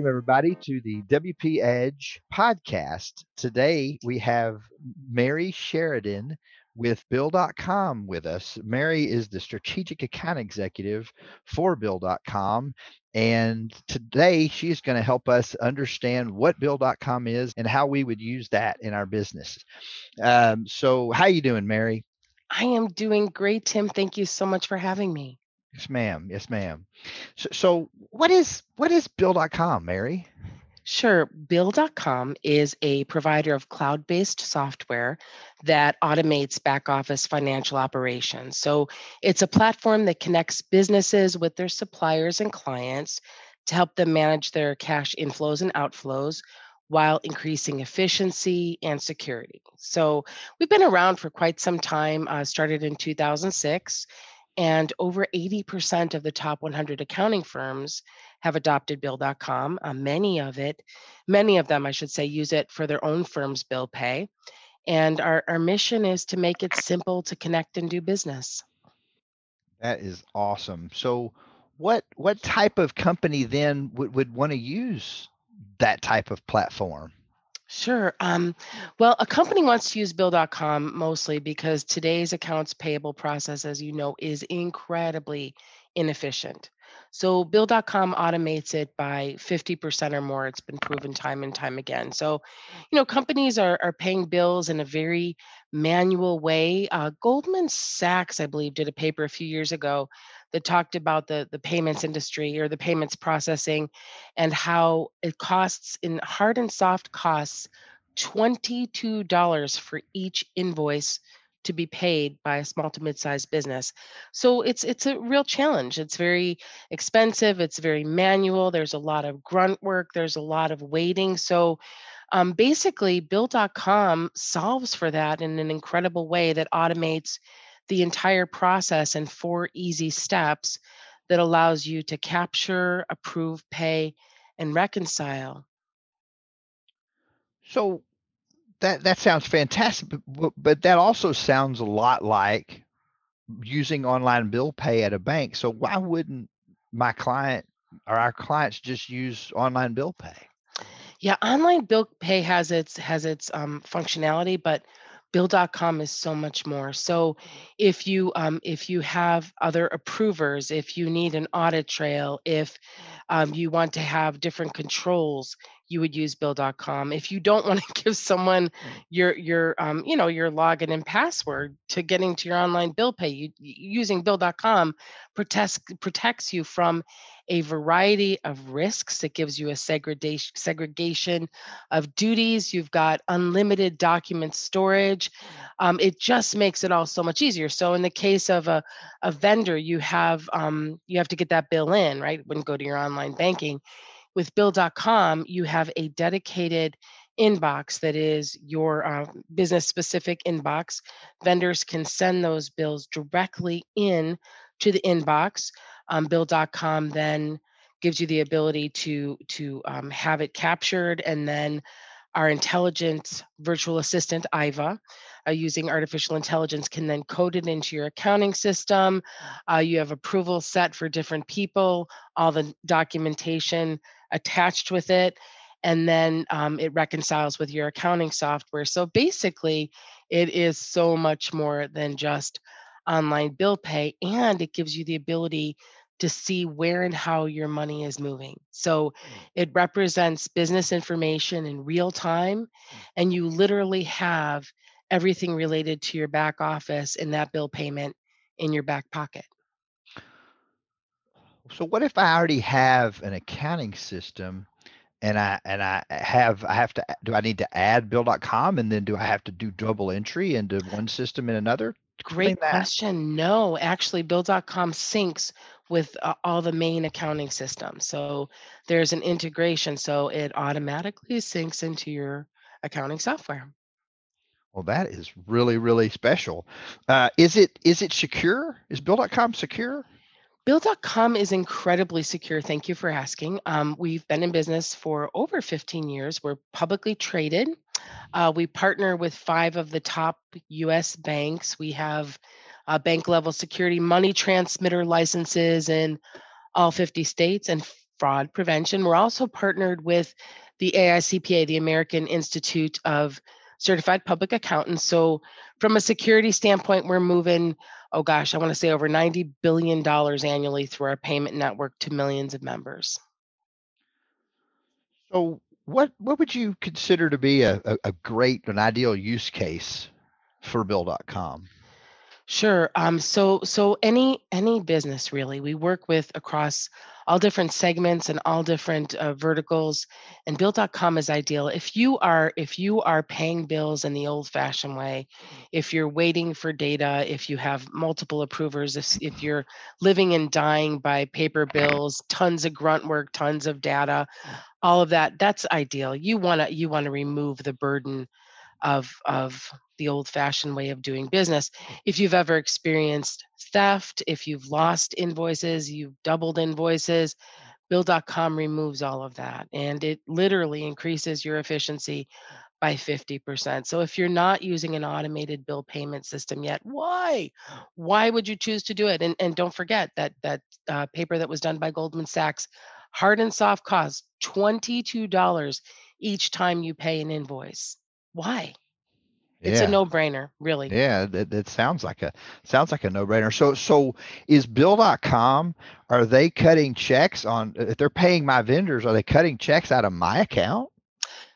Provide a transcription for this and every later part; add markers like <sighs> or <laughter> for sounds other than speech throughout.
Welcome, everybody, to the WP Edge podcast. Today we have Mary Sheridan with Bill.com with us. Mary is the strategic account executive for Bill.com. And today she's going to help us understand what Bill.com is and how we would use that in our business. Um, so, how are you doing, Mary? I am doing great, Tim. Thank you so much for having me. Yes, ma'am. Yes, ma'am. So, so what is what is Bill.com, Mary? Sure. Bill.com is a provider of cloud based software that automates back office financial operations. So it's a platform that connects businesses with their suppliers and clients to help them manage their cash inflows and outflows while increasing efficiency and security. So we've been around for quite some time, uh, started in 2006 and over 80% of the top 100 accounting firms have adopted bill.com uh, many of it many of them i should say use it for their own firm's bill pay and our, our mission is to make it simple to connect and do business. That is awesome. So what what type of company then would, would want to use that type of platform Sure. Um, well, a company wants to use Bill.com mostly because today's accounts payable process, as you know, is incredibly inefficient. So Bill.com automates it by 50% or more. It's been proven time and time again. So, you know, companies are, are paying bills in a very manual way. Uh, Goldman Sachs, I believe, did a paper a few years ago that talked about the, the payments industry or the payments processing and how it costs in hard and soft costs $22 for each invoice to be paid by a small to mid-sized business. So it's it's a real challenge. It's very expensive, it's very manual, there's a lot of grunt work, there's a lot of waiting. So um, basically bill.com solves for that in an incredible way that automates the entire process in four easy steps that allows you to capture, approve, pay, and reconcile. So that that sounds fantastic, but, but that also sounds a lot like using online bill pay at a bank. So why wouldn't my client or our clients just use online bill pay? Yeah, online bill pay has its has its um, functionality, but bill.com is so much more. So if you um, if you have other approvers if you need an audit trail if um, you want to have different controls you would use bill.com if you don't want to <laughs> give someone mm. your your um, you know your login and password to getting to your online bill pay. You, using bill.com protects protects you from a variety of risks. It gives you a segregation segregation of duties. You've got unlimited document storage. Um, it just makes it all so much easier. So in the case of a, a vendor you have um, you have to get that bill in right when you go to your online banking with bill.com, you have a dedicated inbox that is your uh, business specific inbox. Vendors can send those bills directly in to the inbox. Um, bill.com then gives you the ability to to um, have it captured and then our intelligent virtual assistant iva uh, using artificial intelligence can then code it into your accounting system uh, you have approval set for different people all the documentation attached with it and then um, it reconciles with your accounting software so basically it is so much more than just online bill pay and it gives you the ability to see where and how your money is moving. So mm. it represents business information in real time, mm. and you literally have everything related to your back office in that bill payment in your back pocket. So what if I already have an accounting system and I and I have I have to do I need to add bill.com and then do I have to do double entry into one system and another? Great question. No, actually bill.com syncs with uh, all the main accounting systems. So there's an integration so it automatically syncs into your accounting software. Well, that is really really special. Uh, is it is it secure? Is bill.com secure? Bill.com is incredibly secure. Thank you for asking. Um, we've been in business for over 15 years. We're publicly traded. Uh, we partner with five of the top US banks. We have uh, bank level security money transmitter licenses in all 50 states and fraud prevention. We're also partnered with the AICPA, the American Institute of Certified Public Accountants. So, from a security standpoint, we're moving, oh gosh, I want to say over $90 billion annually through our payment network to millions of members. So, what what would you consider to be a, a, a great, an ideal use case for Bill.com? Sure. Um, so so any any business really, we work with across all different segments and all different uh, verticals, and Bill.com is ideal. If you are if you are paying bills in the old-fashioned way, if you're waiting for data, if you have multiple approvers, if if you're living and dying by paper bills, tons of grunt work, tons of data, all of that, that's ideal. You wanna you wanna remove the burden of of the old fashioned way of doing business if you've ever experienced theft if you've lost invoices you've doubled invoices bill.com removes all of that and it literally increases your efficiency by 50%. So if you're not using an automated bill payment system yet, why? Why would you choose to do it? And and don't forget that that uh, paper that was done by Goldman Sachs, hard and soft costs $22 each time you pay an invoice. Why? It's a no-brainer, really. Yeah, that, that sounds like a sounds like a no-brainer. So so is Bill.com, are they cutting checks on if they're paying my vendors, are they cutting checks out of my account?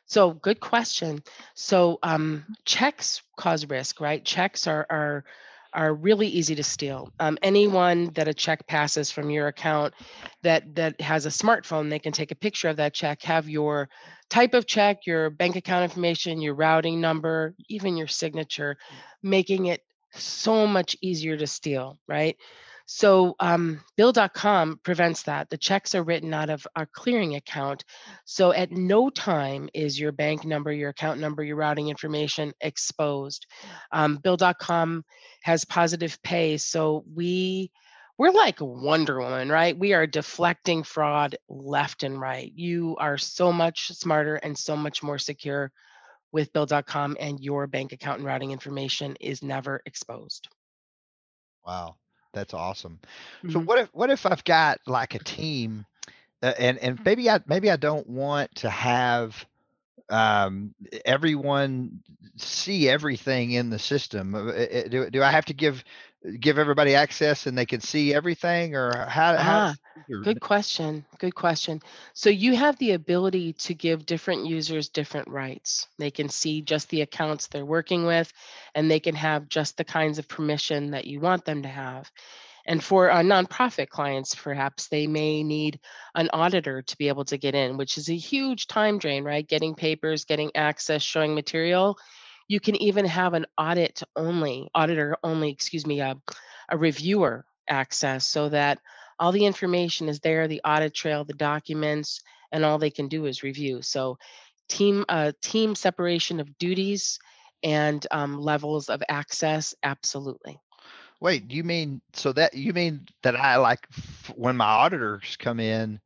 So good question. So um, checks cause risk, right? Checks are are are really easy to steal. Um, anyone that a check passes from your account that that has a smartphone, they can take a picture of that check, have your type of check, your bank account information, your routing number, even your signature, making it so much easier to steal, right? So um, Bill.com prevents that. The checks are written out of our clearing account. So at no time is your bank number, your account number, your routing information exposed. Um, Bill.com has positive pay. So we we're like Wonder Woman, right? We are deflecting fraud left and right. You are so much smarter and so much more secure with Bill.com, and your bank account and routing information is never exposed. Wow, that's awesome. So Mhm. what if what if I've got like a team uh, and and maybe I maybe I don't want to have um everyone see everything in the system. Uh, uh, Do do I have to give give everybody access and they can see everything or how how Ah, Good question. Good question. So you have the ability to give different users different rights. They can see just the accounts they're working with, and they can have just the kinds of permission that you want them to have. And for uh, nonprofit clients, perhaps they may need an auditor to be able to get in, which is a huge time drain, right? Getting papers, getting access, showing material. You can even have an audit only, auditor only, excuse me, a, a reviewer access so that all the information is there, the audit trail, the documents, and all they can do is review. So team uh, team separation of duties and um, levels of access, absolutely. Wait, you mean so that you mean that I like when my auditors come in,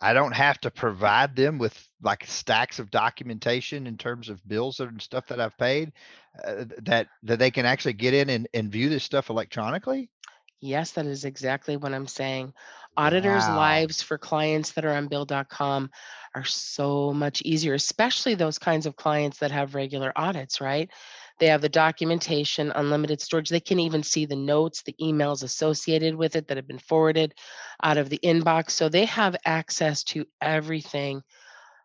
I don't have to provide them with like stacks of documentation in terms of bills and stuff that I've paid, uh, that that they can actually get in and, and view this stuff electronically? Yes, that is exactly what I'm saying. Auditors' Wow. lives for clients that are on Bill.com are so much easier, especially those kinds of clients that have regular audits, right? They have the documentation, unlimited storage. They can even see the notes, the emails associated with it that have been forwarded out of the inbox. So they have access to everything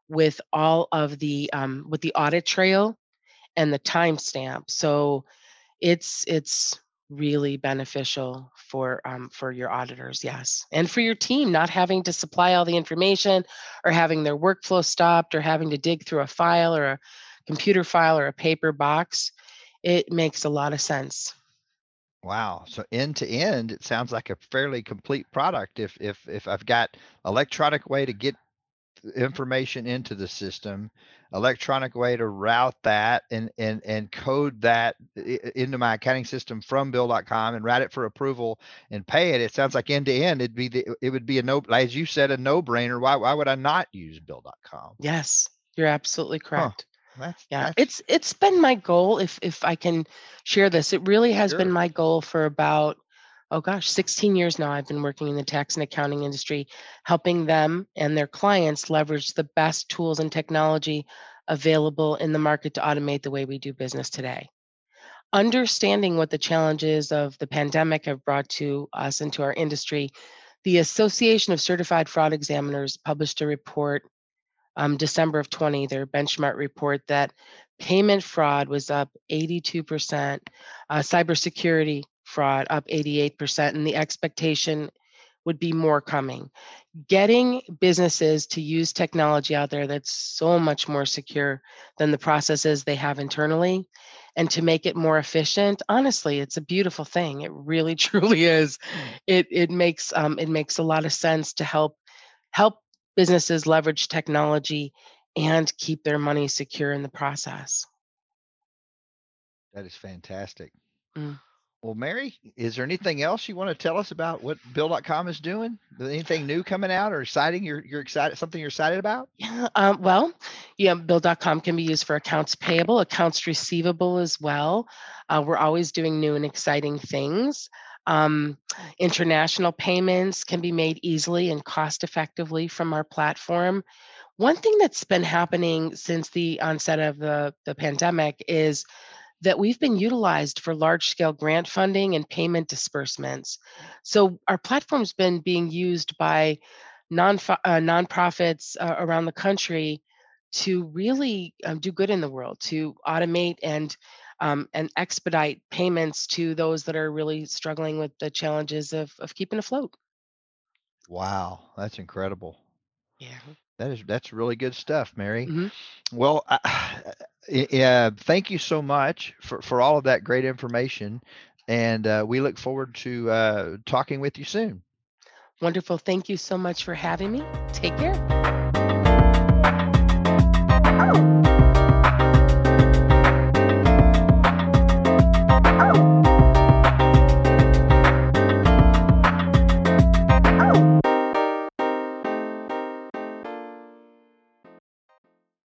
with all of the um, with the audit trail and the timestamp. So it's it's really beneficial for um, for your auditors, yes, and for your team not having to supply all the information or having their workflow stopped or having to dig through a file or a computer file or a paper box. It makes a lot of sense. Wow. So end to end, it sounds like a fairly complete product if if if I've got electronic way to get information into the system, electronic way to route that and and and code that into my accounting system from bill.com and route it for approval and pay it. It sounds like end to end, it'd be the, it would be a no, as you said, a no brainer. Why why would I not use bill.com? Yes, you're absolutely Huh. That's Yeah, that's it's it's been my goal if if I can share this. It really has been my goal for about oh gosh, 16 years now I've been working in the tax and accounting industry, helping them and their clients leverage the best tools and technology available in the market to automate the way we do business today. Understanding what the challenges of the pandemic have brought to us and to our industry, the Association of Certified Fraud Examiners published a report um, December of 20, their benchmark report that payment fraud was up 82%, uh, cybersecurity fraud up 88%, and the expectation would be more coming. Getting businesses to use technology out there that's so much more secure than the processes they have internally and to make it more efficient honestly it's a beautiful thing it really <laughs> truly is it it makes um, it makes a lot of sense to help help businesses leverage technology and keep their money secure in the process That is fantastic. Mm. Well, Mary, is there anything else you want to tell us about what Bill.com is doing? Anything new coming out or exciting? You're you're excited something you're excited about? Yeah, um, well, yeah, Bill.com can be used for accounts payable, accounts receivable as well. Uh, we're always doing new and exciting things. Um, international payments can be made easily and cost effectively from our platform. One thing that's been happening since the onset of the, the pandemic is that we've been utilized for large scale grant funding and payment disbursements. So our platform's been being used by non uh, nonprofits uh, around the country to really um, do good in the world, to automate and um, and expedite payments to those that are really struggling with the challenges of of keeping afloat. Wow, that's incredible. Yeah. That is that's really good stuff, Mary. hmm Well, I, <sighs> yeah, thank you so much for for all of that great information, and uh, we look forward to uh, talking with you soon. Wonderful. Thank you so much for having me. Take care.